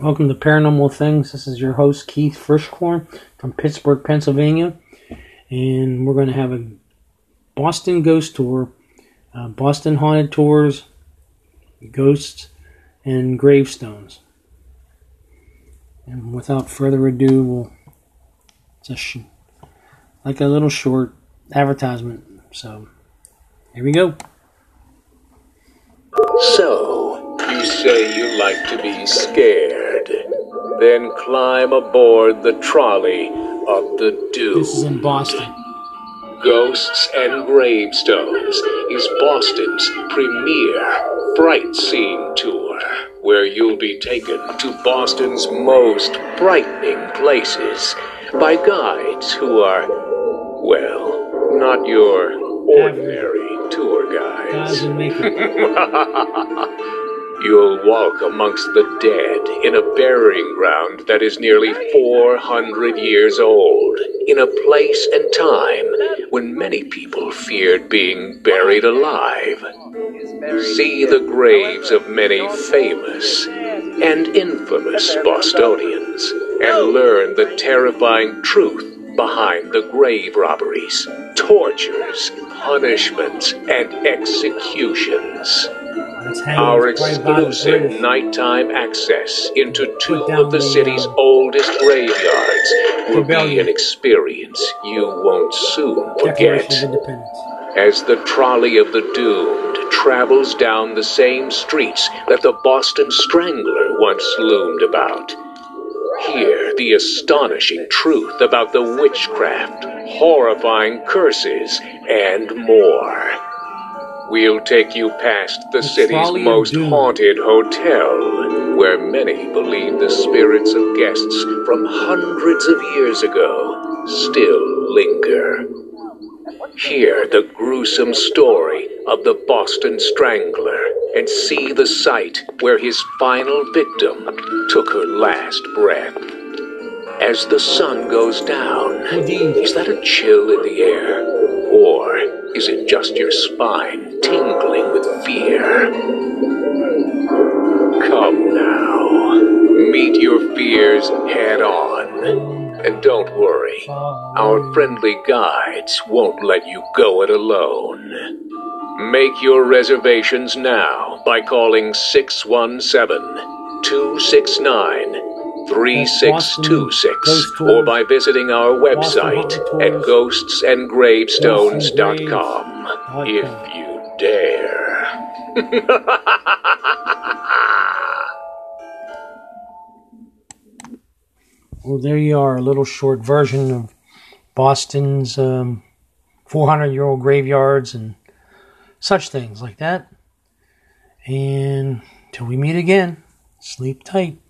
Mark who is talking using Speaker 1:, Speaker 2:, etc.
Speaker 1: Welcome to Paranormal Things. This is your host, Keith Frischkorn from Pittsburgh, Pennsylvania. And we're going to have a Boston ghost tour, uh, Boston haunted tours, ghosts, and gravestones. And without further ado, we'll just sh- like a little short advertisement. So here we go.
Speaker 2: So, say you like to be scared. Then climb aboard the trolley of the doom.
Speaker 1: This is in Boston.
Speaker 2: Ghosts and Gravestones is Boston's premier fright scene tour, where you'll be taken to Boston's most frightening places by guides who are, well, not your ordinary tour
Speaker 1: Guys
Speaker 2: guides. You'll walk amongst the dead in a burying ground that is nearly 400 years old, in a place and time when many people feared being buried alive. See the graves of many famous and infamous Bostonians and learn the terrifying truth behind the grave robberies, tortures, punishments, and executions. Our
Speaker 1: It's probably about as good
Speaker 2: exclusive nighttime access into two of the city's
Speaker 1: uh,
Speaker 2: oldest graveyards will be an experience you won't soon forget. As the trolley of the doomed travels down the same streets that the Boston Strangler once loomed about. Hear the astonishing truth about the witchcraft, horrifying curses, and more. We'll take you past the,
Speaker 1: The
Speaker 2: city's most
Speaker 1: Doom.
Speaker 2: haunted hotel, where many believe the spirits of guests from hundreds of years ago still linger. Hear the gruesome story of the Boston Strangler and see the site where his final victim took her last breath. As the sun goes down, is that a chill in the air? Or is it just your spine tingling with fear? Come now. Meet your fears head on. And don't worry, our friendly guides won't let you go it alone. Make your reservations now by calling 617 269 3626 or by visiting our website at ghostsandgravestones.com if you dare.
Speaker 1: Well, there you are, a little short version of Boston's um, 400 year old graveyards and such things like that. And till we meet again, sleep tight.